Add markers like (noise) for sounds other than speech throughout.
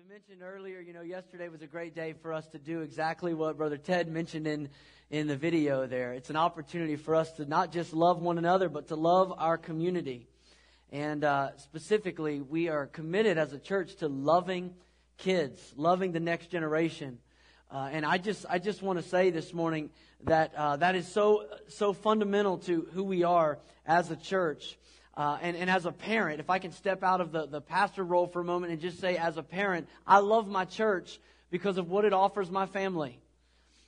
I mentioned earlier, you know, yesterday was a great day for us to do exactly what Brother Ted mentioned in, in the video there. It's an opportunity for us to not just love one another, but to love our community. And uh, specifically, we are committed as a church to loving kids, loving the next generation. Uh, and I just, I just want to say this morning that uh, that is so, so fundamental to who we are as a church. Uh, and, and as a parent, if I can step out of the, the pastor role for a moment and just say, as a parent, I love my church because of what it offers my family.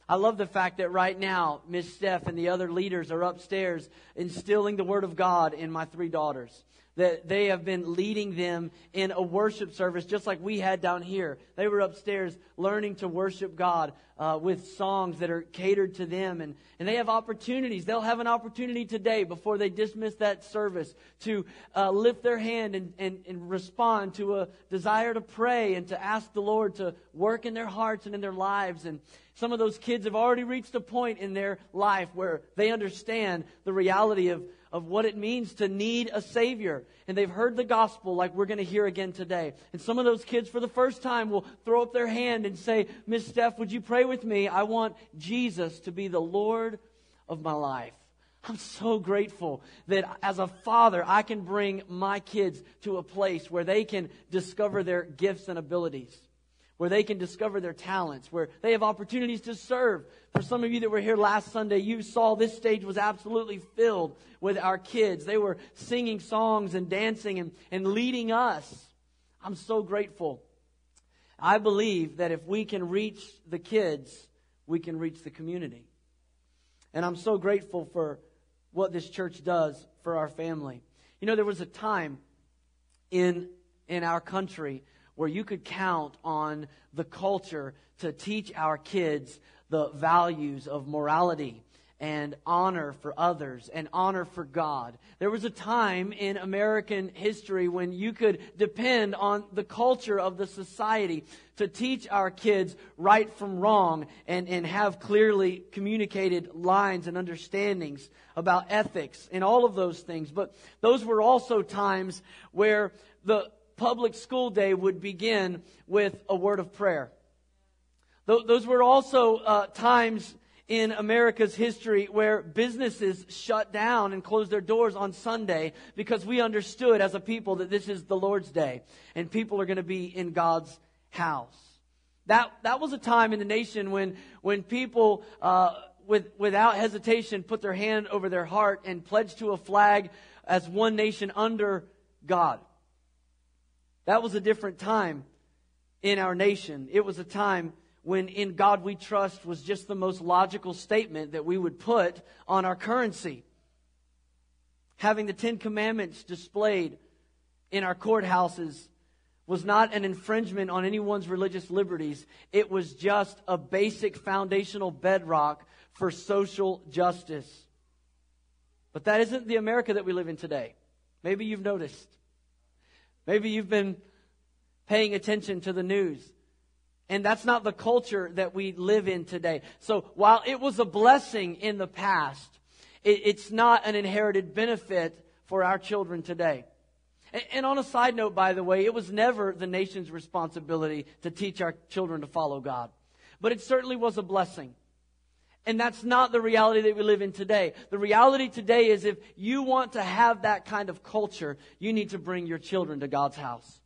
I love the fact that right now, Miss Steph and the other leaders are upstairs instilling the Word of God in my three daughters that they have been leading them in a worship service just like we had down here. They were upstairs learning to worship God uh, with songs that are catered to them. And, and they have opportunities. They'll have an opportunity today before they dismiss that service to uh, lift their hand and, and, and respond to a desire to pray and to ask the Lord to work in their hearts and in their lives. And some of those kids have already reached a point in their life where they understand the reality of of what it means to need a Savior. And they've heard the gospel like we're going to hear again today. And some of those kids, for the first time, will throw up their hand and say, Miss Steph, would you pray with me? I want Jesus to be the Lord of my life. I'm so grateful that as a father, I can bring my kids to a place where they can discover their gifts and abilities where they can discover their talents, where they have opportunities to serve. For some of you that were here last Sunday, you saw this stage was absolutely filled with our kids. They were singing songs and dancing and, and leading us. I'm so grateful. I believe that if we can reach the kids, we can reach the community. And I'm so grateful for what this church does for our family. You know, there was a time in, in our country where you could count on the culture to teach our kids the values of morality and honor for others and honor for God. There was a time in American history when you could depend on the culture of the society to teach our kids right from wrong and, and have clearly communicated lines and understandings about ethics and all of those things. But those were also times where the public school day would begin with a word of prayer. Those were also uh, times in America's history where businesses shut down and closed their doors on Sunday because we understood as a people that this is the Lord's day and people are going to be in God's house. That, that was a time in the nation when, when people, uh, with, without hesitation, put their hand over their heart and pledged to a flag as one nation under God. That was a different time in our nation. It was a time when in God we trust was just the most logical statement that we would put on our currency. Having the Ten Commandments displayed in our courthouses was not an infringement on anyone's religious liberties. It was just a basic foundational bedrock for social justice. But that isn't the America that we live in today. Maybe you've noticed. Maybe you've been paying attention to the news. And that's not the culture that we live in today. So while it was a blessing in the past, it, it's not an inherited benefit for our children today. And, and on a side note, by the way, it was never the nation's responsibility to teach our children to follow God. But it certainly was a blessing. And that's not the reality that we live in today. The reality today is if you want to have that kind of culture, you need to bring your children to God's house.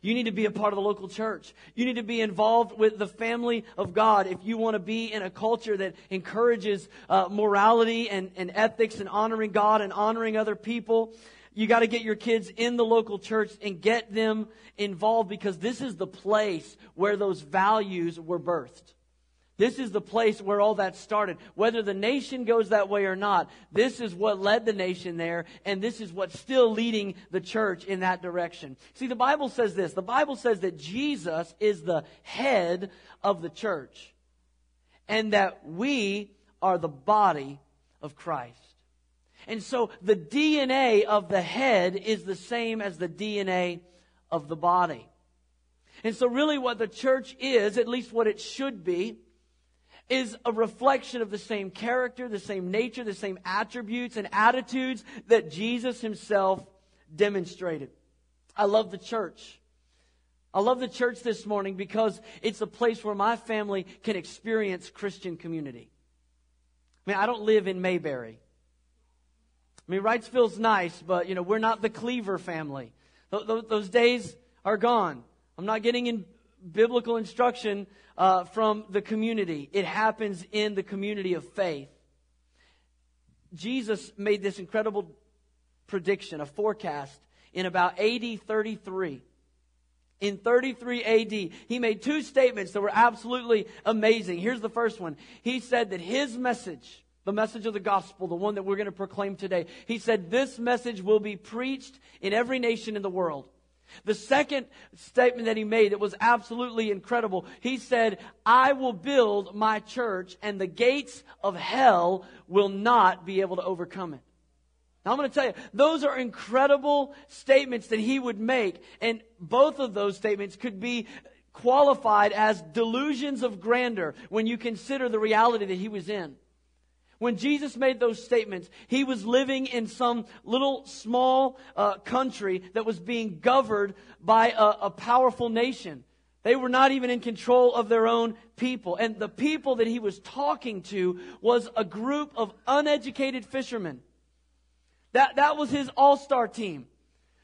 You need to be a part of the local church. You need to be involved with the family of God if you want to be in a culture that encourages uh, morality and, and ethics and honoring God and honoring other people. You got to get your kids in the local church and get them involved because this is the place where those values were birthed. This is the place where all that started. Whether the nation goes that way or not, this is what led the nation there, and this is what's still leading the church in that direction. See, the Bible says this. The Bible says that Jesus is the head of the church, and that we are the body of Christ. And so the DNA of the head is the same as the DNA of the body. And so really what the church is, at least what it should be, is a reflection of the same character, the same nature, the same attributes and attitudes that Jesus himself demonstrated. I love the church I love the church this morning because it's a place where my family can experience Christian community. I mean, I don't live in Mayberry. I mean, Wrightsville's nice, but, you know, we're not the Cleaver family. Th- th- those days are gone. I'm not getting in biblical instruction uh, from the community. It happens in the community of faith. Jesus made this incredible prediction, a forecast, in about AD 33 in 33 AD, he made two statements that were absolutely amazing. Here's the first one. He said that his message, the message of the gospel, the one that we're going to proclaim today, he said this message will be preached in every nation in the world. The second statement that he made that was absolutely incredible, he said, I will build my church and the gates of hell will not be able to overcome it. Now I'm going to tell you, those are incredible statements that he would make. And both of those statements could be qualified as delusions of grandeur when you consider the reality that he was in. When Jesus made those statements, he was living in some little small uh, country that was being governed by a, a powerful nation. They were not even in control of their own people. And the people that he was talking to was a group of uneducated fishermen. That, that was his all star team.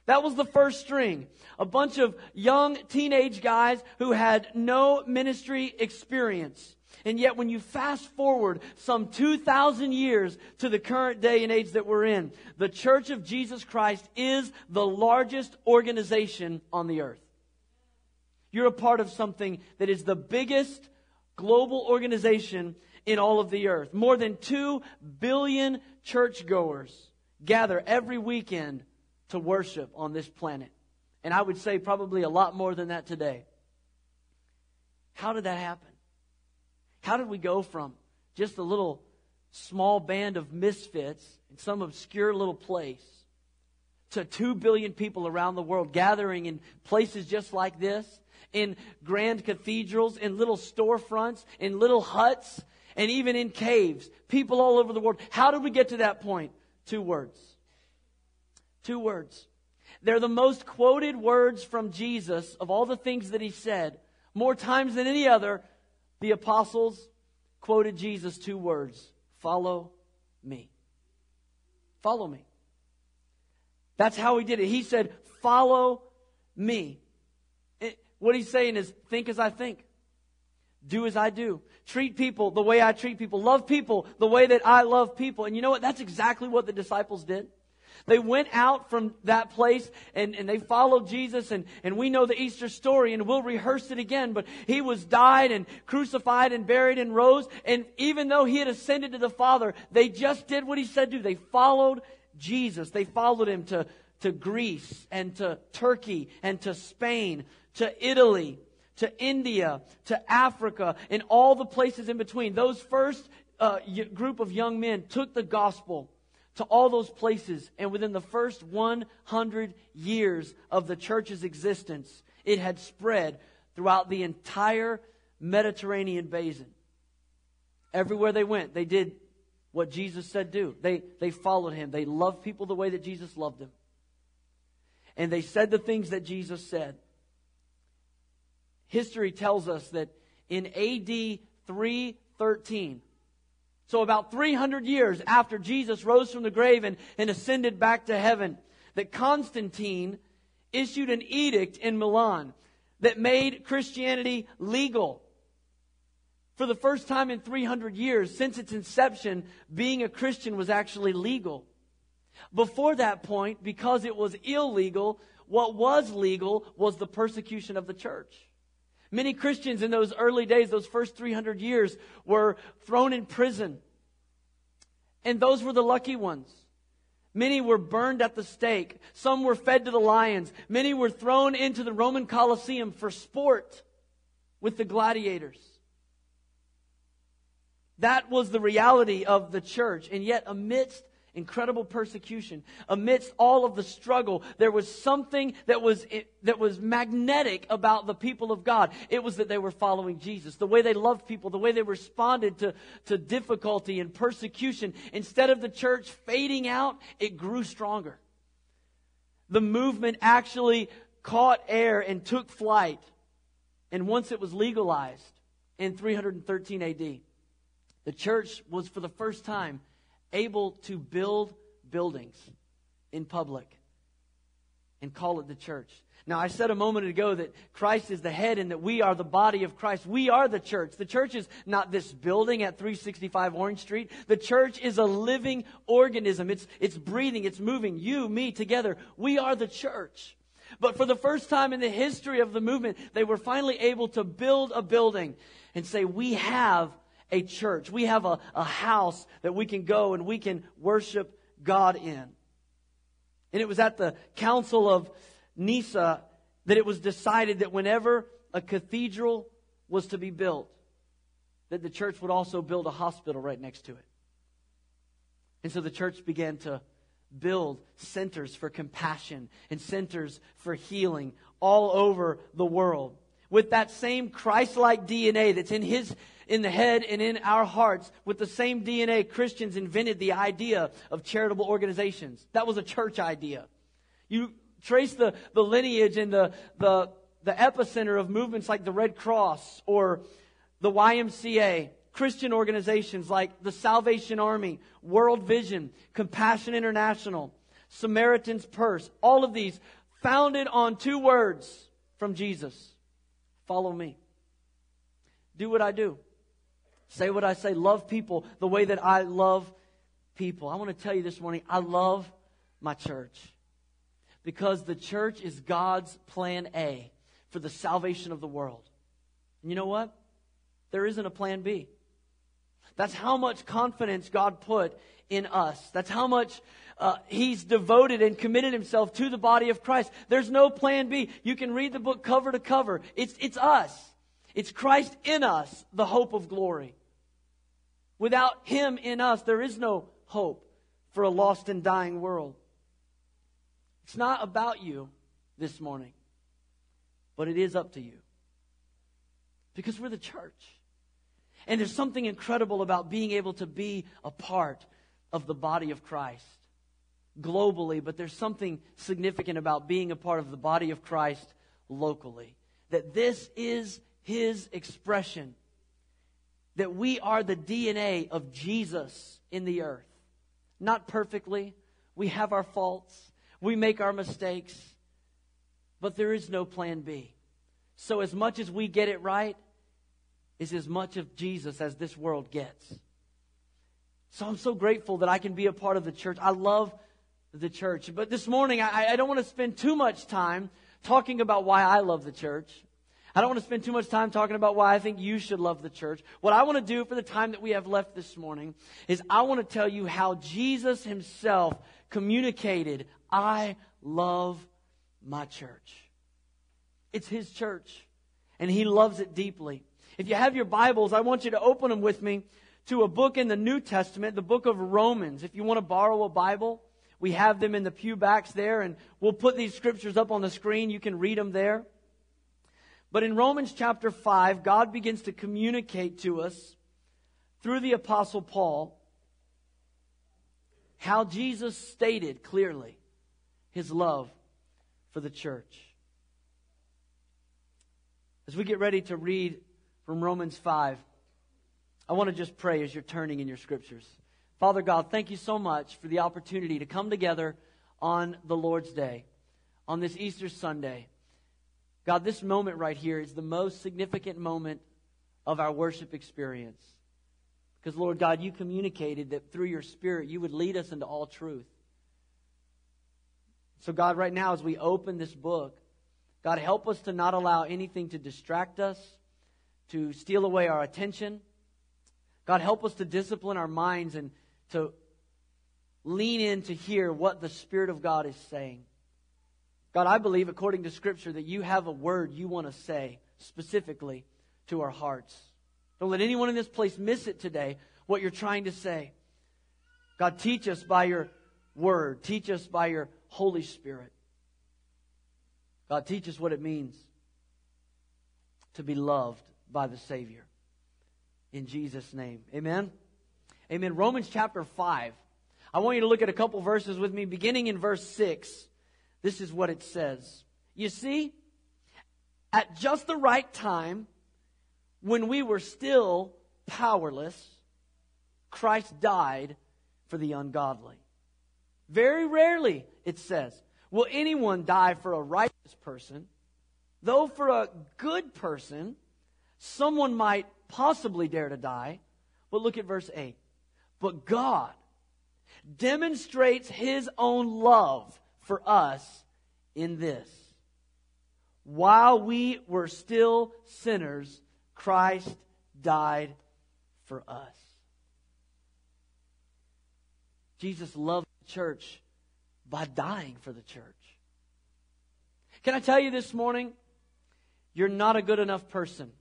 That was the first string. A bunch of young teenage guys who had no ministry experience. And yet, when you fast forward some 2,000 years to the current day and age that we're in, the Church of Jesus Christ is the largest organization on the earth. You're a part of something that is the biggest global organization in all of the earth. More than 2 billion churchgoers gather every weekend to worship on this planet. And I would say probably a lot more than that today. How did that happen? How did we go from just a little small band of misfits in some obscure little place to two billion people around the world gathering in places just like this, in grand cathedrals, in little storefronts, in little huts, and even in caves, people all over the world. How did we get to that point? Two words. Two words. They're the most quoted words from Jesus of all the things that he said. More times than any other, the apostles quoted Jesus two words Follow me. Follow me. That's how he did it. He said, Follow me. It, what he's saying is, Think as I think, do as I do treat people the way I treat people, love people the way that I love people. And you know what? That's exactly what the disciples did. They went out from that place and, and they followed Jesus and, and we know the Easter story and we'll rehearse it again, but he was died and crucified and buried and rose. And even though he had ascended to the Father, they just did what he said to. Do. They followed Jesus. They followed him to, to Greece and to Turkey and to Spain, to Italy, to India, to Africa, and all the places in between. Those first uh, group of young men took the gospel to all those places, and within the first 100 years of the church's existence, it had spread throughout the entire Mediterranean basin. Everywhere they went, they did what Jesus said do. They, they followed him. They loved people the way that Jesus loved them. And they said the things that Jesus said history tells us that in AD 313, so about 300 years after Jesus rose from the grave and, and ascended back to heaven, that Constantine issued an edict in Milan that made Christianity legal. For the first time in 300 years, since its inception, being a Christian was actually legal. Before that point, because it was illegal, what was legal was the persecution of the church. Many Christians in those early days, those first 300 years, were thrown in prison. And those were the lucky ones. Many were burned at the stake. Some were fed to the lions. Many were thrown into the Roman Colosseum for sport with the gladiators. That was the reality of the church. And yet, amidst incredible persecution, amidst all of the struggle, there was something that was, that was magnetic about the people of God. It was that they were following Jesus. The way they loved people, the way they responded to, to difficulty and persecution. Instead of the church fading out, it grew stronger. The movement actually caught air and took flight. And once it was legalized in 313 AD, the church was for the first time able to build buildings in public and call it the church. Now, I said a moment ago that Christ is the head and that we are the body of Christ. We are the church. The church is not this building at 365 Orange Street. The church is a living organism. It's, it's breathing, it's moving. You, me, together. We are the church. But for the first time in the history of the movement, they were finally able to build a building and say, We have a church. We have a, a house that we can go and we can worship God in. And it was at the Council of Nicaea that it was decided that whenever a cathedral was to be built, that the church would also build a hospital right next to it. And so the church began to build centers for compassion and centers for healing all over the world. With that same Christ-like DNA that's in his in the head and in our hearts, with the same DNA, Christians invented the idea of charitable organizations. That was a church idea. You trace the, the lineage and the, the, the epicenter of movements like the Red Cross or the YMCA, Christian organizations like the Salvation Army, World Vision, Compassion International, Samaritan's Purse, all of these founded on two words from Jesus follow me. Do what I do. Say what I say. Love people the way that I love people. I want to tell you this morning, I love my church because the church is God's plan A for the salvation of the world. And you know what? There isn't a plan B. That's how much confidence God put in us. That's how much uh, He's devoted and committed Himself to the body of Christ. There's no plan B. You can read the book cover to cover. It's, it's us. It's Christ in us, the hope of glory. Without Him in us, there is no hope for a lost and dying world. It's not about you this morning, but it is up to you. Because we're the church. And there's something incredible about being able to be a part of the body of Christ globally, but there's something significant about being a part of the body of Christ locally. That this is his expression. That we are the DNA of Jesus in the earth. Not perfectly, we have our faults. We make our mistakes, but there is no plan B. So, as much as we get it right, is as much of Jesus as this world gets. So, I'm so grateful that I can be a part of the church. I love the church. But this morning, I, I don't want to spend too much time talking about why I love the church. I don't want to spend too much time talking about why I think you should love the church. What I want to do for the time that we have left this morning is I want to tell you how Jesus himself communicated I love my church. It's His church, and He loves it deeply. If you have your Bibles, I want you to open them with me to a book in the New Testament, the book of Romans. If you want to borrow a Bible, we have them in the pew backs there, and we'll put these scriptures up on the screen. You can read them there. But in Romans chapter 5, God begins to communicate to us through the Apostle Paul how Jesus stated clearly his love for the church. As we get ready to read from Romans 5, I want to just pray as you're turning in your scriptures. Father God, thank you so much for the opportunity to come together on the Lord's Day, on this Easter Sunday. God, this moment right here is the most significant moment of our worship experience. Because, Lord God, you communicated that through your Spirit you would lead us into all truth. So, God, right now, as we open this book, God, help us to not allow anything to distract us, to steal away our attention. God, help us to discipline our minds and to lean in to hear what the Spirit of God is saying. God, I believe, according to Scripture, that you have a word you want to say specifically to our hearts. Don't let anyone in this place miss it today, what you're trying to say. God, teach us by your word. Teach us by your Holy Spirit. God, teach us what it means to be loved by the Savior. In Jesus' name. Amen. Amen. Romans chapter 5. I want you to look at a couple verses with me, beginning in verse 6. This is what it says You see, at just the right time, when we were still powerless, Christ died for the ungodly. Very rarely, it says, will anyone die for a righteous person, though for a good person, someone might possibly dare to die. But look at verse 8. But God demonstrates his own love for us in this. While we were still sinners, Christ died for us. Jesus loved the church by dying for the church. Can I tell you this morning? You're not a good enough person.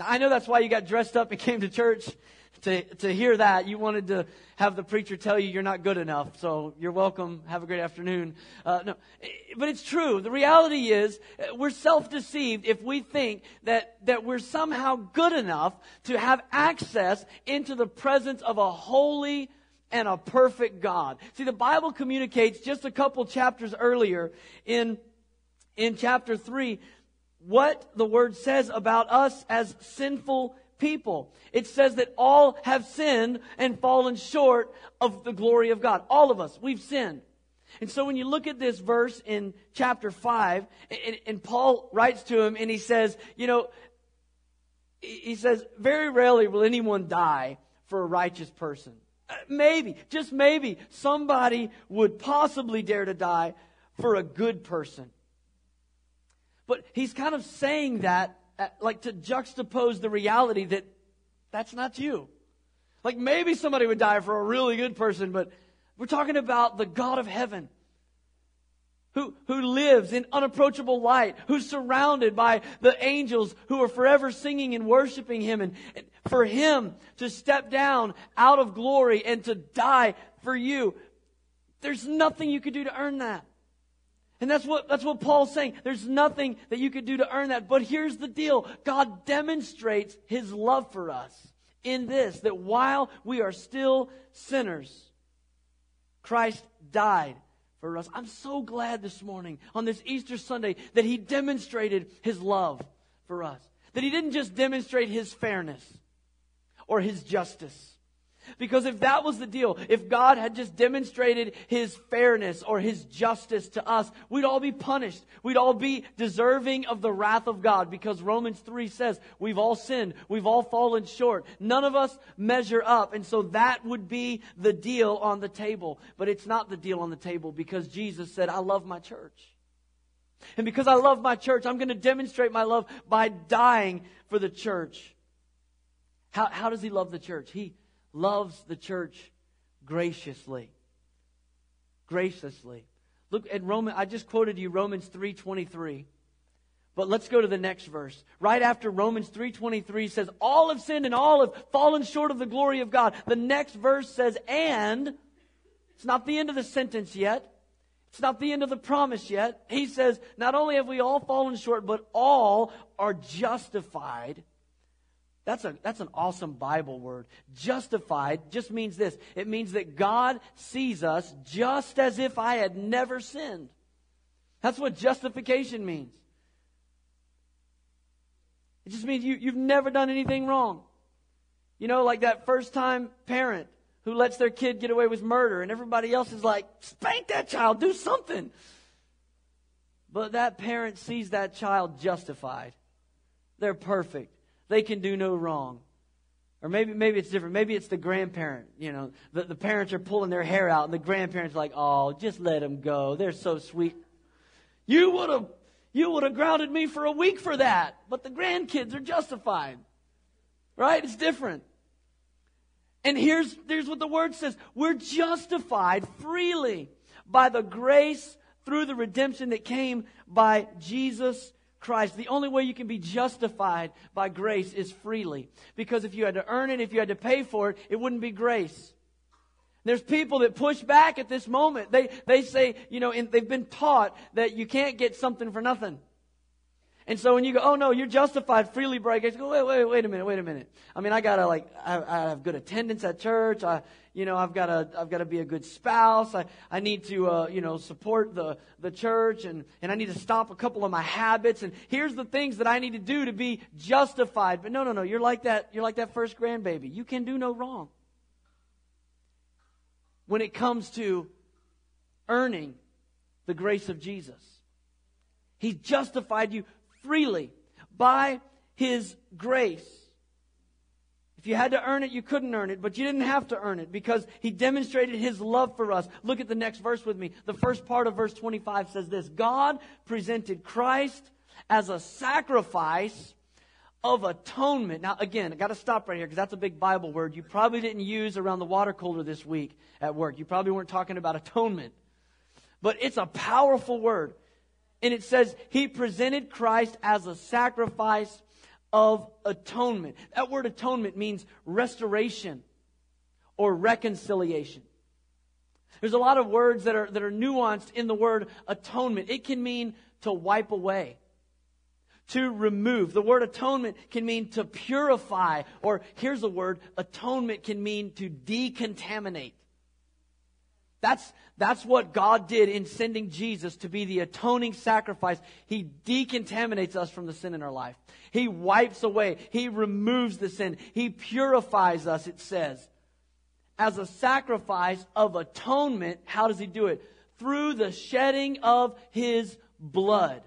I know that's why you got dressed up and (laughs) came to church to, to hear that. You wanted to have the preacher tell you you're not good enough. So you're welcome. Have a great afternoon. Uh, no, but it's true. The reality is uh, we're self-deceived if we think that, that we're somehow good enough to have access into the presence of a holy, and a perfect God. See, the Bible communicates just a couple chapters earlier in, in chapter 3 what the word says about us as sinful people. It says that all have sinned and fallen short of the glory of God. All of us, we've sinned. And so when you look at this verse in chapter 5, and, and, Paul writes to him and he says, you know, he says, very rarely will anyone die for a righteous person. Uh, maybe, just maybe, somebody would possibly dare to die for a good person. But he's kind of saying that, Uh, like to juxtapose the reality that that's not you. Like maybe somebody would die for a really good person, but we're talking about the God of heaven who, who lives in unapproachable light, who's surrounded by the angels who are forever singing and worshiping him. And, and for him to step down out of glory and to die for you, there's nothing you could do to earn that. And that's what, that's what Paul's saying. There's nothing that you could do to earn that. But here's the deal. God demonstrates his love for us in this, that while we are still sinners, Christ died for us. I'm so glad this morning on this Easter Sunday that he demonstrated his love for us. That he didn't just demonstrate his fairness or his justice because if that was the deal, if God had just demonstrated his fairness or his justice to us, we'd all be punished. We'd all be deserving of the wrath of God because Romans 3 says we've all sinned. We've all fallen short. None of us measure up. And so that would be the deal on the table. But it's not the deal on the table because Jesus said, I love my church. And because I love my church, I'm going to demonstrate my love by dying for the church. How, how does he love the church? He loves the church graciously. Graciously. Look at Roman I just quoted you Romans 3:23. But let's go to the next verse. Right after Romans 3:23 says all have sinned and all have fallen short of the glory of God. The next verse says and it's not the end of the sentence yet. It's not the end of the promise yet. He says, not only have we all fallen short, but all are justified that's, a, that's an awesome Bible word. Justified just means this it means that God sees us just as if I had never sinned. That's what justification means. It just means you, you've never done anything wrong. You know, like that first time parent who lets their kid get away with murder, and everybody else is like, spank that child, do something. But that parent sees that child justified. They're perfect. They can do no wrong. Or maybe, maybe it's different. Maybe it's the grandparent. You know, the, the parents are pulling their hair out, and the grandparents are like, oh, just let them go. They're so sweet. You would have, you would have grounded me for a week for that. But the grandkids are justified. Right? It's different. And here's, here's what the word says. We're justified freely by the grace through the redemption that came by Jesus Christ. The only way you can be justified by grace is freely. Because if you had to earn it, if you had to pay for it, it wouldn't be grace. There's people that push back at this moment. They, they say, you know, they've been taught that you can't get something for nothing. And so when you go, oh no, you're justified freely by grace, go, wait, wait, wait a minute, wait a minute. I mean, I gotta like, I, I have good attendance at church. I, you know, I've gotta, I've gotta be a good spouse. I, I need to, uh, you know, support the, the church and, and I need to stop a couple of my habits. And here's the things that I need to do to be justified. But no, no, no, you're like that, you're like that first grandbaby. You can do no wrong. When it comes to earning the grace of Jesus. He's justified you freely by His grace. If you had to earn it, you couldn't earn it, but you didn't have to earn it because He demonstrated His love for us. Look at the next verse with me. The first part of verse 25 says this God presented Christ as a sacrifice of atonement. Now, again, I got to stop right here because that's a big Bible word you probably didn't use around the water cooler this week at work. You probably weren't talking about atonement. But it's a powerful word and it says he presented Christ as a sacrifice of atonement. That word atonement means restoration or reconciliation. There's a lot of words that are, that are nuanced in the word atonement. It can mean to wipe away, to remove. The word atonement can mean to purify, or here's the word atonement can mean to decontaminate. That's, that's what God did in sending Jesus to be the atoning sacrifice. He decontaminates us from the sin in our life. He wipes away. He removes the sin. He purifies us, it says. As a sacrifice of atonement, how does he do it? Through the shedding of his blood.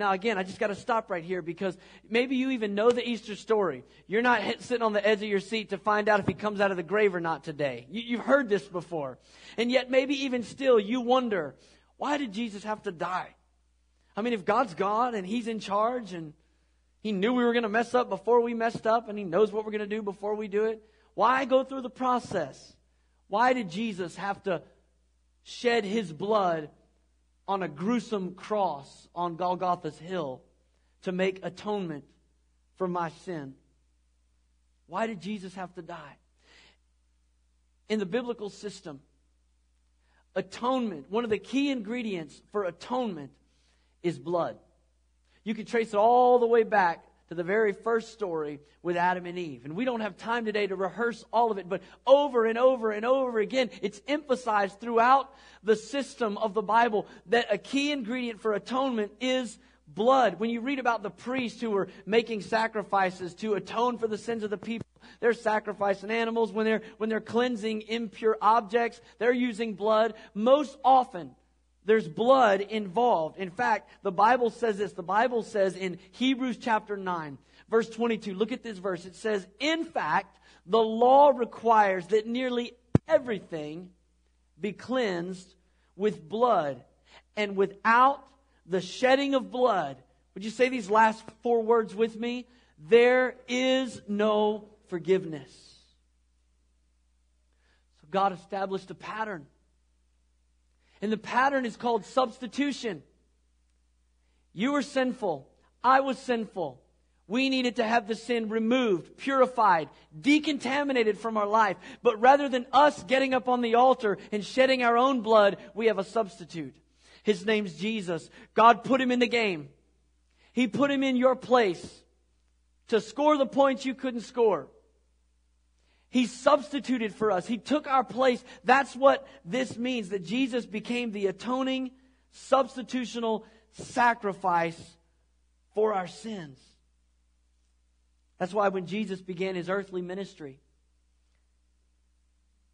Now, again, I just got to stop right here because maybe you even know the Easter story. You're not sitting on the edge of your seat to find out if he comes out of the grave or not today. You, have heard this before. And yet, maybe even still, you wonder, why did Jesus have to die? I mean, if God's God and he's in charge and he knew we were going to mess up before we messed up and he knows what we're going to do before we do it, why go through the process? Why did Jesus have to shed his blood on a gruesome cross on Golgotha's hill to make atonement for my sin. Why did Jesus have to die? In the biblical system, atonement, one of the key ingredients for atonement is blood. You can trace it all the way back to the very first story with Adam and Eve. And we don't have time today to rehearse all of it, but over and over and over again, it's emphasized throughout the system of the Bible that a key ingredient for atonement is blood. When you read about the priests who were making sacrifices to atone for the sins of the people, they're sacrificing animals. When they're, when they're cleansing impure objects, they're using blood. Most often, there's blood involved. In fact, the Bible says this. The Bible says in Hebrews chapter 9, verse 22, look at this verse. It says, In fact, the law requires that nearly everything be cleansed with blood. And without the shedding of blood, would you say these last four words with me? There is no forgiveness. So God established a pattern and the pattern is called substitution. You were sinful. I was sinful. We needed to have the sin removed, purified, decontaminated from our life. But rather than us getting up on the altar and shedding our own blood, we have a substitute. His name's Jesus. God put him in the game. He put him in your place to score the points you couldn't score. He substituted for us. He took our place. That's what this means that Jesus became the atoning, substitutional sacrifice for our sins. That's why when Jesus began his earthly ministry,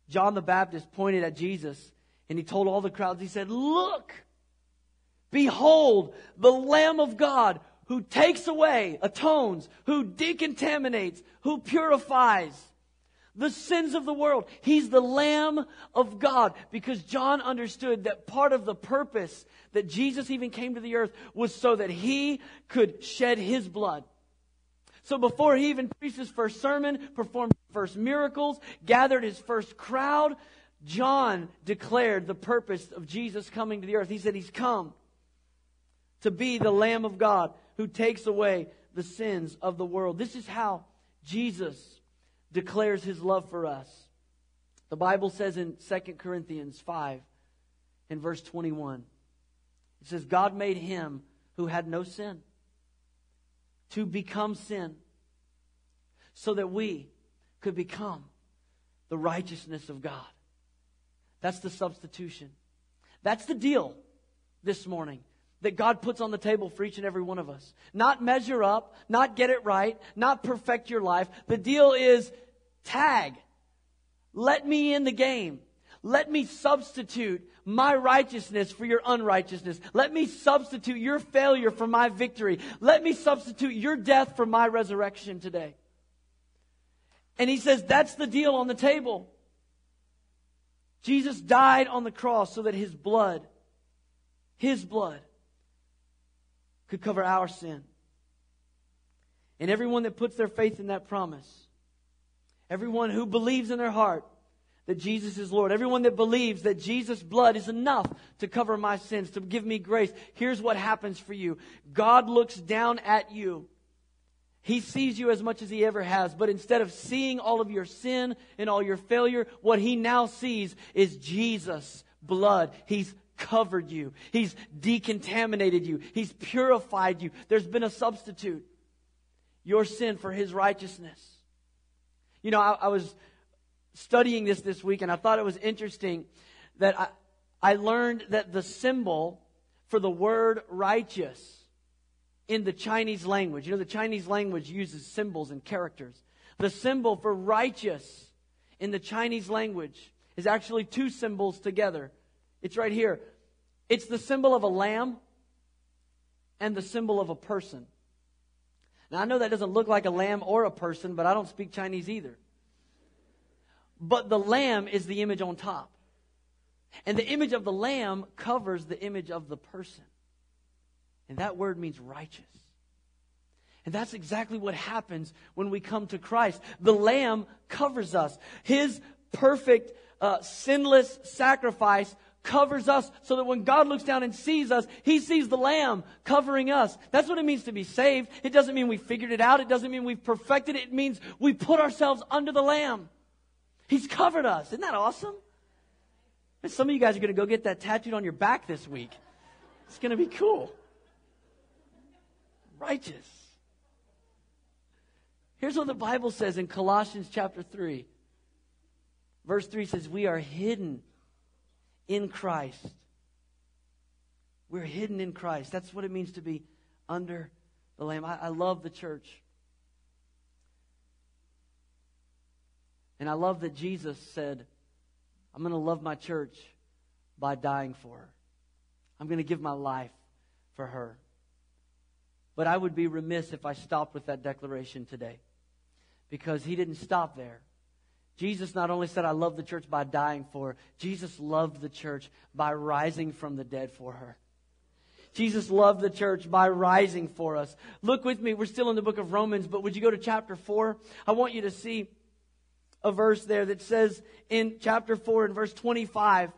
John the Baptist pointed at Jesus and he told all the crowds, he said, Look, behold, the Lamb of God who takes away, atones, who decontaminates, who purifies the sins of the world. He's the Lamb of God because John understood that part of the purpose that Jesus even came to the earth was so that he could shed his blood. So before he even preached his first sermon, performed first miracles, gathered his first crowd, John declared the purpose of Jesus coming to the earth. He said he's come to be the Lamb of God who takes away the sins of the world. This is how Jesus declares his love for us. The Bible says in 2 Corinthians 5 in verse 21, it says, God made him who had no sin to become sin so that we could become the righteousness of God. That's the substitution. That's the deal this morning that God puts on the table for each and every one of us. Not measure up, not get it right, not perfect your life. The deal is tag. Let me in the game. Let me substitute my righteousness for your unrighteousness. Let me substitute your failure for my victory. Let me substitute your death for my resurrection today. And he says that's the deal on the table. Jesus died on the cross so that his blood, his blood, could cover our sin. And everyone that puts their faith in that promise, everyone who believes in their heart that Jesus is Lord, everyone that believes that Jesus' blood is enough to cover my sins, to give me grace, here's what happens for you God looks down at you. He sees you as much as he ever has, but instead of seeing all of your sin and all your failure, what he now sees is Jesus' blood. He's covered you. He's decontaminated you. He's purified you. There's been a substitute. Your sin for his righteousness. You know, I, I was studying this this week and I thought it was interesting that I, I learned that the symbol for the word righteous in the Chinese language, you know, the Chinese language uses symbols and characters. The symbol for righteous in the Chinese language is actually two symbols together. It's right here. It's the symbol of a lamb and the symbol of a person. Now, I know that doesn't look like a lamb or a person, but I don't speak Chinese either. But the lamb is the image on top. And the image of the lamb covers the image of the person. And that word means righteous. And that's exactly what happens when we come to Christ. The lamb covers us. His perfect, uh, sinless sacrifice covers us so that when God looks down and sees us, He sees the Lamb covering us. That's what it means to be saved. It doesn't mean we figured it out. It doesn't mean we've perfected it. It means we put ourselves under the Lamb. He's covered us. Isn't that awesome? And some of you guys are going to go get that tattooed on your back this week. It's going to be cool. Righteous. Here's what the Bible says in Colossians chapter 3. Verse 3 says, We are hidden in Christ. We're hidden in Christ. That's what it means to be under the Lamb. I, I love the church. And I love that Jesus said, I'm going to love my church by dying for her. I'm going to give my life for her. But I would be remiss if I stopped with that declaration today because he didn't stop there. Jesus not only said, I love the church by dying for her, Jesus loved the church by rising from the dead for her. Jesus loved the church by rising for us. Look with me, we're still in the book of Romans, but would you go to chapter 4? I want you to see a verse there that says in chapter 4 and verse 25,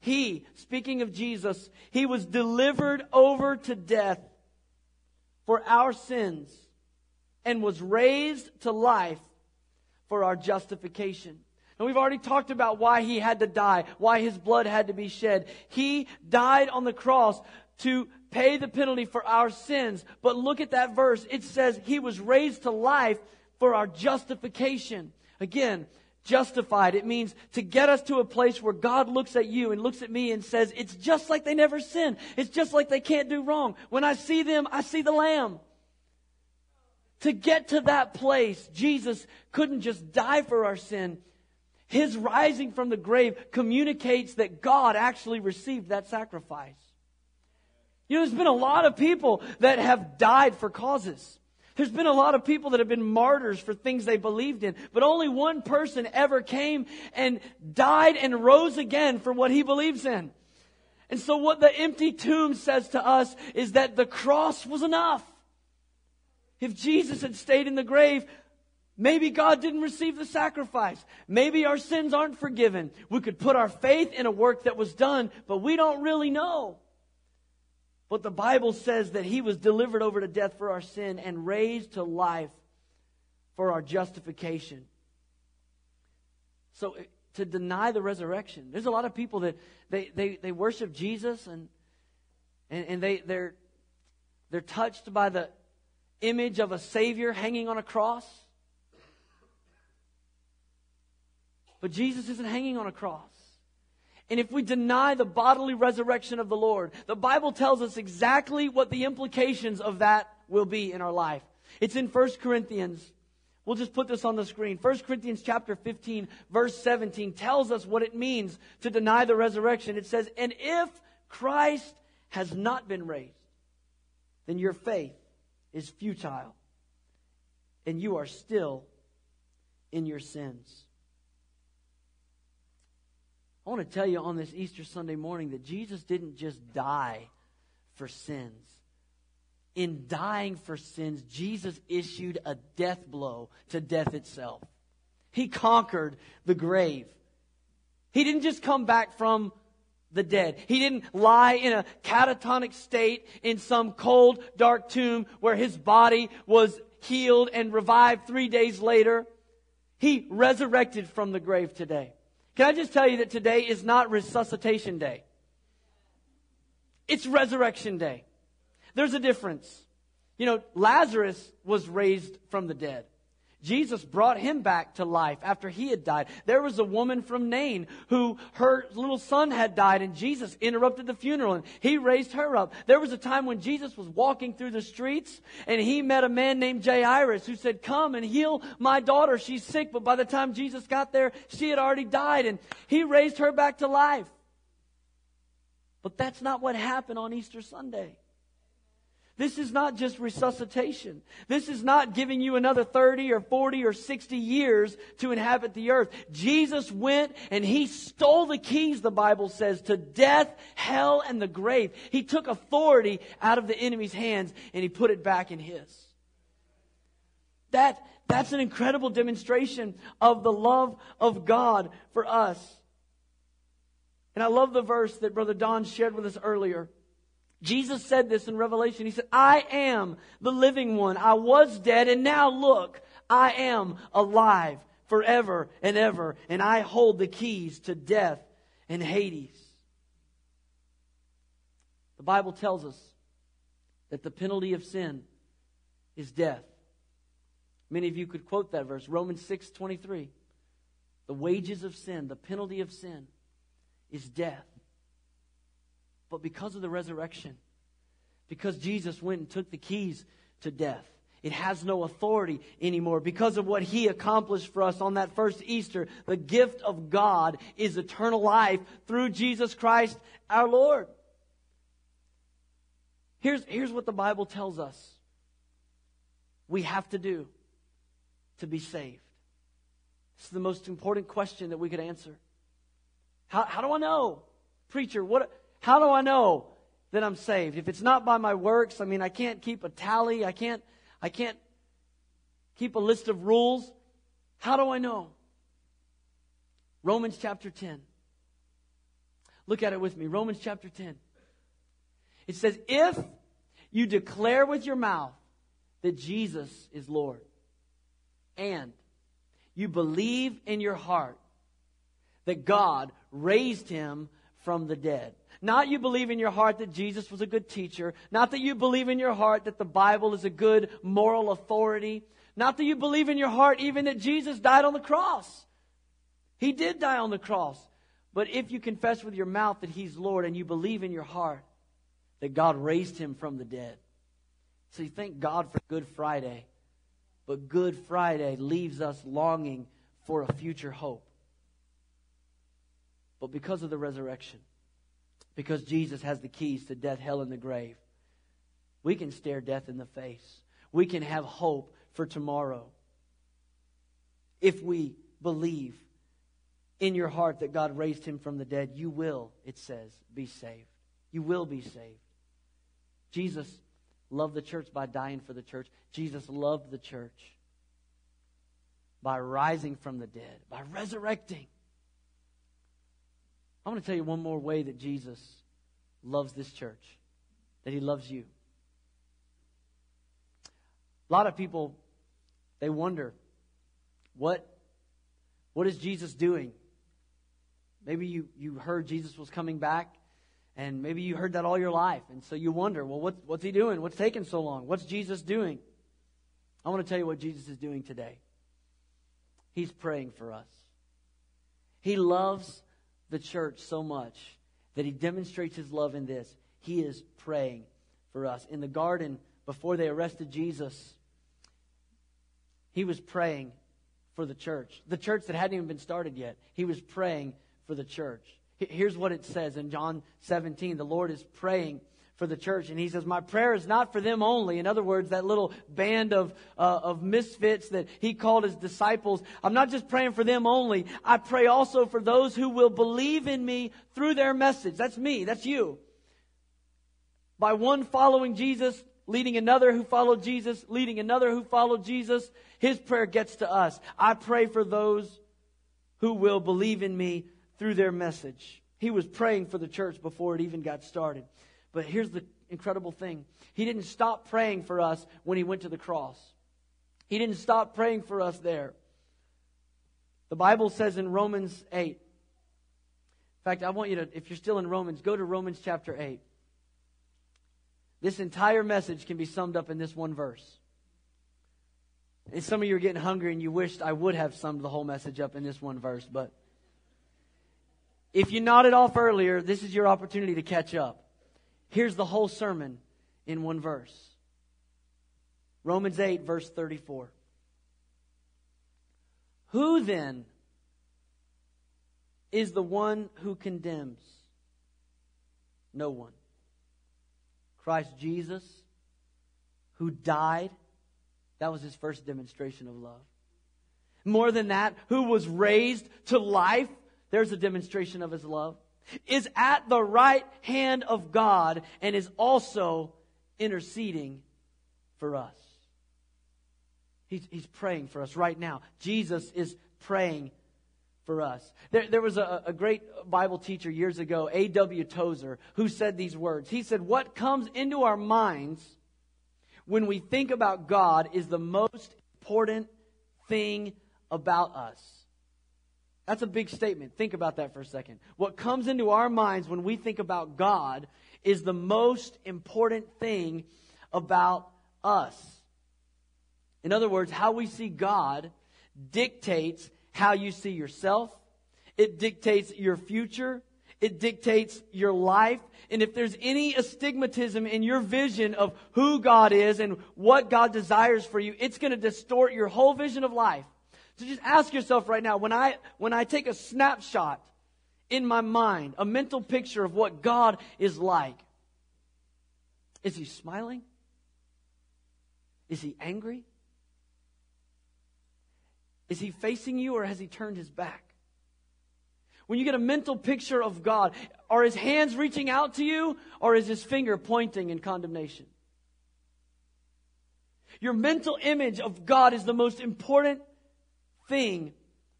He, speaking of Jesus, He was delivered over to death for our sins and was raised to life for our justification. And we've already talked about why he had to die, why his blood had to be shed. He died on the cross to pay the penalty for our sins. But look at that verse. It says he was raised to life for our justification. Again, justified. It means to get us to a place where God looks at you and looks at me and says, it's just like they never sin. It's just like they can't do wrong. When I see them, I see the Lamb. To get to that place, Jesus couldn't just die for our sin. His rising from the grave communicates that God actually received that sacrifice. You know, there's been a lot of people that have died for causes. There's been a lot of people that have been martyrs for things they believed in, but only one person ever came and died and rose again for what he believes in. And so what the empty tomb says to us is that the cross was enough. If Jesus had stayed in the grave, maybe God didn't receive the sacrifice. Maybe our sins aren't forgiven. We could put our faith in a work that was done, but we don't really know. But the Bible says that he was delivered over to death for our sin and raised to life for our justification. So to deny the resurrection, there's a lot of people that they, they, they worship Jesus and, and, and they, they're They're touched by the image of a Savior hanging on a cross. But Jesus isn't hanging on a cross. And if we deny the bodily resurrection of the Lord, the Bible tells us exactly what the implications of that will be in our life. It's in 1 Corinthians. We'll just put this on the screen. 1 Corinthians chapter 15 verse 17 tells us what it means to deny the resurrection. It says, "And if Christ has not been raised, then your faith is futile and you are still in your sins." I want to tell you on this Easter Sunday morning that Jesus didn't just die for sins. In dying for sins, Jesus issued a death blow to death itself. He conquered the grave. He didn't just come back from the dead. He didn't lie in a catatonic state in some cold, dark tomb where his body was healed and revived three days later. He resurrected from the grave today. Can I just tell you that today is not resuscitation day? It's resurrection day. There's a difference. You know, Lazarus was raised from the dead. Jesus brought him back to life after he had died. There was a woman from Nain who her little son had died and Jesus interrupted the funeral and he raised her up. There was a time when Jesus was walking through the streets and he met a man named Jairus who said, come and heal my daughter. She's sick. But by the time Jesus got there, she had already died and he raised her back to life. But that's not what happened on Easter Sunday. This is not just resuscitation. This is not giving you another 30 or 40 or 60 years to inhabit the earth. Jesus went and he stole the keys, the Bible says, to death, hell, and the grave. He took authority out of the enemy's hands and he put it back in his. That, that's an incredible demonstration of the love of God for us. And I love the verse that Brother Don shared with us earlier. Jesus said this in Revelation. He said, I am the living one. I was dead and now look, I am alive forever and ever and I hold the keys to death and Hades. The Bible tells us that the penalty of sin is death. Many of you could quote that verse, Romans 6 23. The wages of sin, the penalty of sin is death. But because of the resurrection, because Jesus went and took the keys to death, it has no authority anymore. Because of what he accomplished for us on that first Easter, the gift of God is eternal life through Jesus Christ our Lord. Here's, here's what the Bible tells us we have to do to be saved. It's the most important question that we could answer. How, how do I know? Preacher, what, how do I know that I'm saved? If it's not by my works, I mean, I can't keep a tally. I can't, I can't keep a list of rules. How do I know? Romans chapter 10. Look at it with me. Romans chapter 10. It says, if you declare with your mouth that Jesus is Lord and you believe in your heart that God raised him from the dead. Not you believe in your heart that Jesus was a good teacher. Not that you believe in your heart that the Bible is a good moral authority. Not that you believe in your heart even that Jesus died on the cross. He did die on the cross. But if you confess with your mouth that He's Lord and you believe in your heart that God raised Him from the dead. So you thank God for Good Friday. But Good Friday leaves us longing for a future hope. But because of the resurrection, because Jesus has the keys to death, hell, and the grave. We can stare death in the face. We can have hope for tomorrow. If we believe in your heart that God raised him from the dead, you will, it says, be saved. You will be saved. Jesus loved the church by dying for the church. Jesus loved the church by rising from the dead, by resurrecting. I want to tell you one more way that Jesus loves this church, that he loves you. A lot of people, they wonder, what, what is Jesus doing? Maybe you, you heard Jesus was coming back, And maybe you heard that all your life. And so you wonder, well, what, what's he doing? What's taking so long? What's Jesus doing? I want to tell you what Jesus is doing today. He's praying for us. He loves the church so much that he demonstrates his love in this. He is praying for us. In the garden, before they arrested Jesus, he was praying for the church. The church that hadn't even been started yet. He was praying for the church. Here's what it says in John 17. The Lord is praying for the church, and he says, My prayer is not for them only. In other words, that little band of, uh, of misfits that he called his disciples. I'm not just praying for them only. I pray also for those who will believe in me through their message. That's me. That's you. By one following Jesus, leading another who followed Jesus, leading another who followed Jesus, his prayer gets to us. I pray for those who will believe in me through their message. He was praying for the church before it even got started. But here's the incredible thing He didn't stop praying for us when He went to the cross, He didn't stop praying for us there. The Bible says in Romans 8, in fact, I want you to, if you're still in Romans, go to Romans chapter 8. This entire message can be summed up in this one verse. And some of you are getting hungry and you wished I would have summed the whole message up in this one verse, but if you nodded off earlier, this is your opportunity to catch up. Here's the whole sermon in one verse Romans 8, verse 34. Who then is the one who condemns? No one. Christ Jesus, who died, that was his first demonstration of love. More than that, who was raised to life there's a demonstration of his love. Is at the right hand of God and is also interceding for us. He's, he's praying for us right now. Jesus is praying for us. There, there was a, a great Bible teacher years ago, A.W. Tozer, who said these words. He said, What comes into our minds when we think about God is the most important thing about us. That's a big statement. Think about that for a second. What comes into our minds when we think about God is the most important thing about us. In other words, how we see God dictates how you see yourself. It dictates your future. It dictates your life. And if there's any astigmatism in your vision of who God is and what God desires for you, it's going to distort your whole vision of life. So just ask yourself right now when I, when I take a snapshot in my mind, a mental picture of what God is like, is he smiling? Is he angry? Is he facing you or has he turned his back? When you get a mental picture of God, are his hands reaching out to you or is his finger pointing in condemnation? Your mental image of God is the most important thing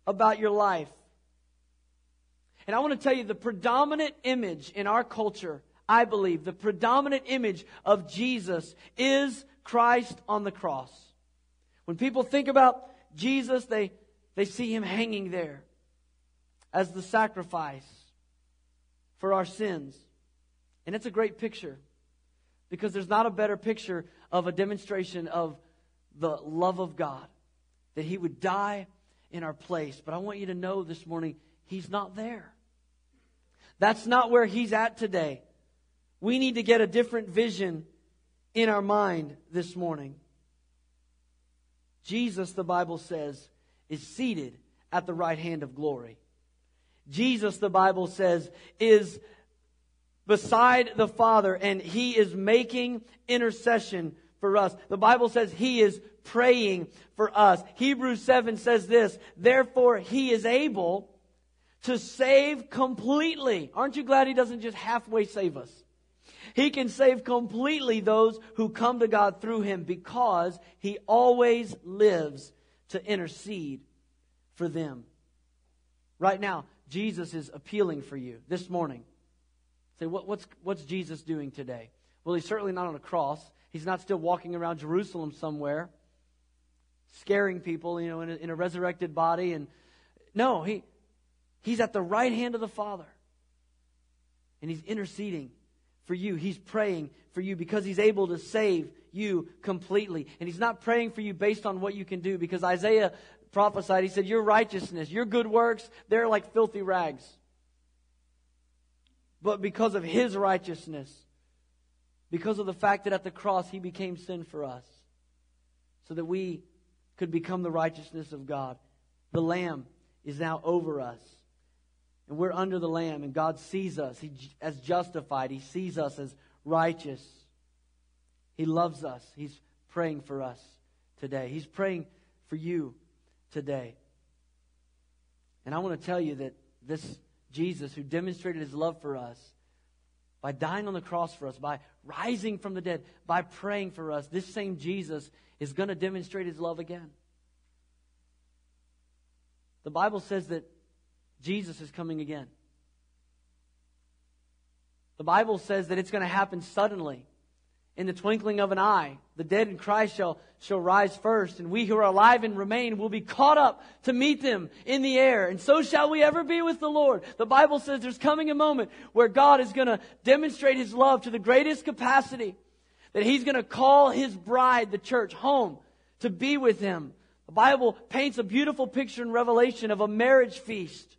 about your life. And I want to tell you the predominant image in our culture, I believe, the predominant image of Jesus is Christ on the cross. When people think about Jesus, they, they see him hanging there as the sacrifice for our sins. And it's a great picture because there's not a better picture of a demonstration of the love of God that he would die in our place. But I want you to know this morning, he's not there. That's not where he's at today. We need to get a different vision in our mind this morning. Jesus, the Bible says, is seated at the right hand of glory. Jesus, the Bible says, is beside the Father and he is making intercession for us. The Bible says he is praying for us. Hebrews 7 says this, therefore he is able to save completely. Aren't you glad he doesn't just halfway save us? He can save completely those who come to God through him because he always lives to intercede for them. Right now, Jesus is appealing for you this morning. Say, what, what's, what's Jesus doing today? Well, he's certainly not on a cross. He's not still walking around Jerusalem somewhere scaring people, you know, in a, in a resurrected body. And no, he, he's at the right hand of the Father. and He's interceding for you. He's praying for you because He's able to save you completely. And He's not praying for you based on what you can do because Isaiah prophesied, he said, Your righteousness, your good works, they're like filthy rags. But because of His righteousness, because of the fact that at the cross He became sin for us, so that we could become the righteousness of God, the Lamb is now over us. And we're under the Lamb, and God sees us he, as justified. He sees us as righteous. He loves us. He's praying for us today. He's praying for you today. And I want to tell you that this Jesus, who demonstrated his love for us by dying on the cross for us, by rising from the dead, by praying for us, this same Jesus is going to demonstrate his love again. The Bible says that Jesus is coming again. The Bible says that it's going to happen suddenly. In the twinkling of an eye, the dead in Christ shall, shall rise first, and we who are alive and remain will be caught up to meet them in the air. And so shall we ever be with the Lord. The Bible says there's coming a moment where God is going to demonstrate His love to the greatest capacity, that He's going to call His bride, the church, home to be with Him. The Bible paints a beautiful picture in Revelation of a marriage feast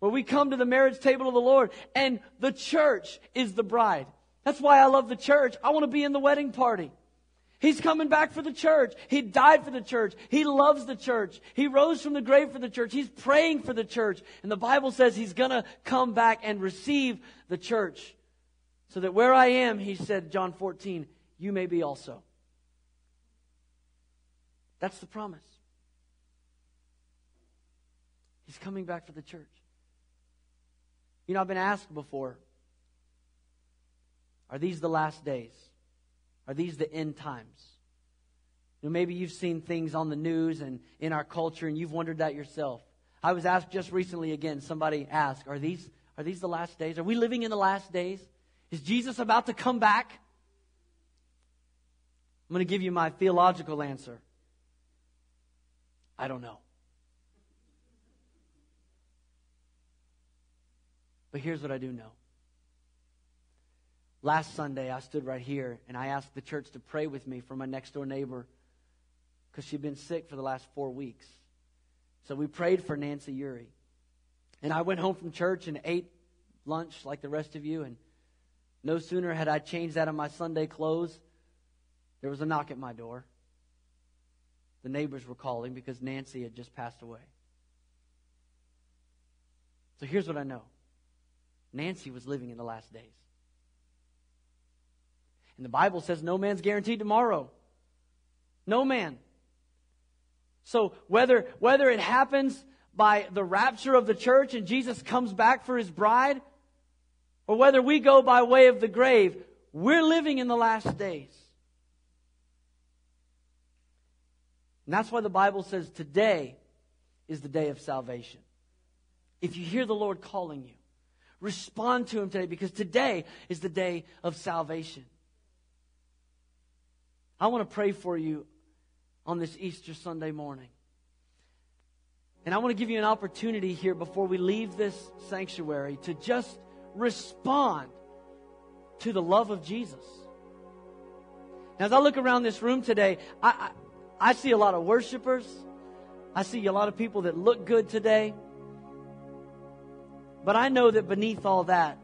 where we come to the marriage table of the Lord and the church is the bride. That's why I love the church. I want to be in the wedding party. He's coming back for the church. He died for the church. He loves the church. He rose from the grave for the church. He's praying for the church. And the Bible says he's going to come back and receive the church. So that where I am, he said, John 14, you may be also. That's the promise. He's coming back for the church. You know, I've been asked before are these the last days? Are these the end times? You know, maybe you've seen things on the news and in our culture and you've wondered that yourself. I was asked just recently again, somebody asked, are these, are these the last days? Are we living in the last days? Is Jesus about to come back? I'm going to give you my theological answer. I don't know. But here's what I do know. Last Sunday, I stood right here and I asked the church to pray with me for my next door neighbor because she'd been sick for the last four weeks. So we prayed for Nancy Yuri. And I went home from church and ate lunch like the rest of you. And no sooner had I changed out of my Sunday clothes, there was a knock at my door. The neighbors were calling because Nancy had just passed away. So here's what I know Nancy was living in the last days. And the Bible says no man's guaranteed tomorrow. No man. So whether, whether it happens by the rapture of the church and Jesus comes back for his bride, or whether we go by way of the grave, we're living in the last days. And that's why the Bible says today is the day of salvation. If you hear the Lord calling you, respond to him today because today is the day of salvation. I want to pray for you on this Easter Sunday morning. And I want to give you an opportunity here before we leave this sanctuary to just respond to the love of Jesus. Now, as I look around this room today, I, I, I see a lot of worshipers. I see a lot of people that look good today. But I know that beneath all that,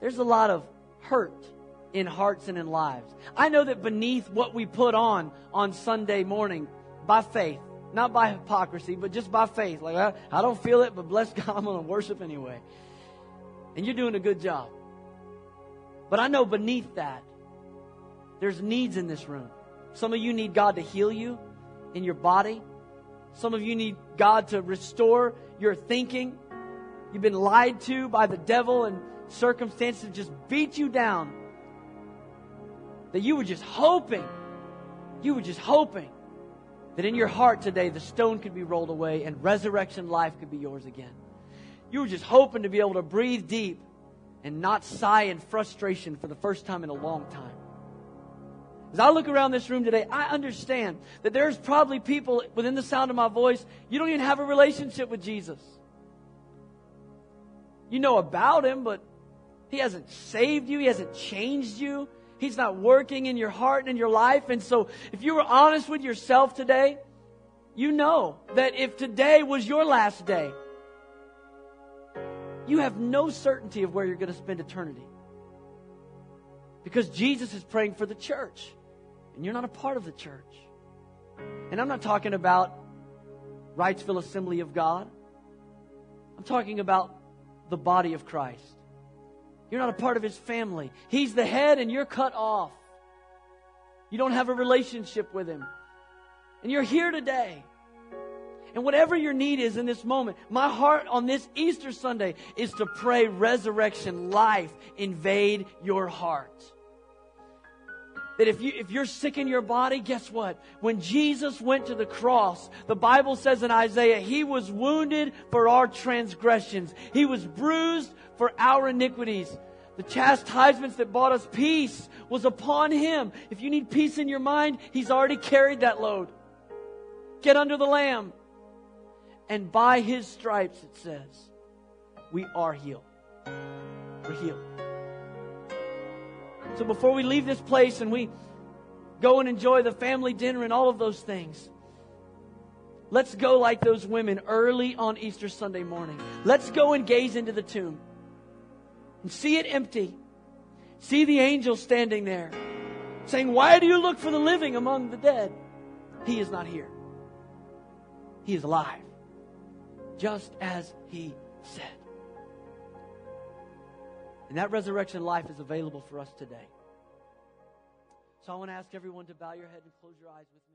there's a lot of hurt in hearts and in lives. I know that beneath what we put on on Sunday morning, by faith, not by hypocrisy, but just by faith, like I, I don't feel it, but bless (laughs) God, I'm going to worship anyway. And you're doing a good job. But I know beneath that, there's needs in this room. Some of you need God to heal you in your body. Some of you need God to restore your thinking. You've been lied to by the devil and circumstances have just beat you down that you were just hoping, you were just hoping that in your heart today the stone could be rolled away and resurrection life could be yours again. You were just hoping to be able to breathe deep and not sigh in frustration for the first time in a long time. As I look around this room today, I understand that there's probably people within the sound of my voice, you don't even have a relationship with Jesus. You know about him, but He hasn't saved you. He hasn't changed you. He's not working in your heart and in your life. And so, if you were honest with yourself today, you know that if today was your last day, you have no certainty of where you're going to spend eternity. Because Jesus is praying for the church, and you're not a part of the church. And I'm not talking about Wrightsville Assembly of God. I'm talking about the body of Christ. You're not a part of his family. He's the head and you're cut off. You don't have a relationship with him. And you're here today. And whatever your need is in this moment, my heart on this Easter Sunday is to pray resurrection life invade your heart. That if, you, if you're sick in your body, guess what? When Jesus went to the cross, the Bible says in Isaiah, He was wounded for our transgressions. He was bruised for our iniquities. The chastisements that brought us peace was upon Him. If you need peace in your mind, He's already carried that load. Get under the Lamb. And by His stripes, it says, we are healed. We're healed. So before we leave this place and we go and enjoy the family dinner and all of those things, let's go like those women early on Easter Sunday morning. Let's go and gaze into the tomb and see it empty. See the angel standing there saying, Why do you look for the living among the dead? He is not here. He is alive, just as he said. And that resurrection life is available for us today. So I want to ask everyone to bow your head and close your eyes with me.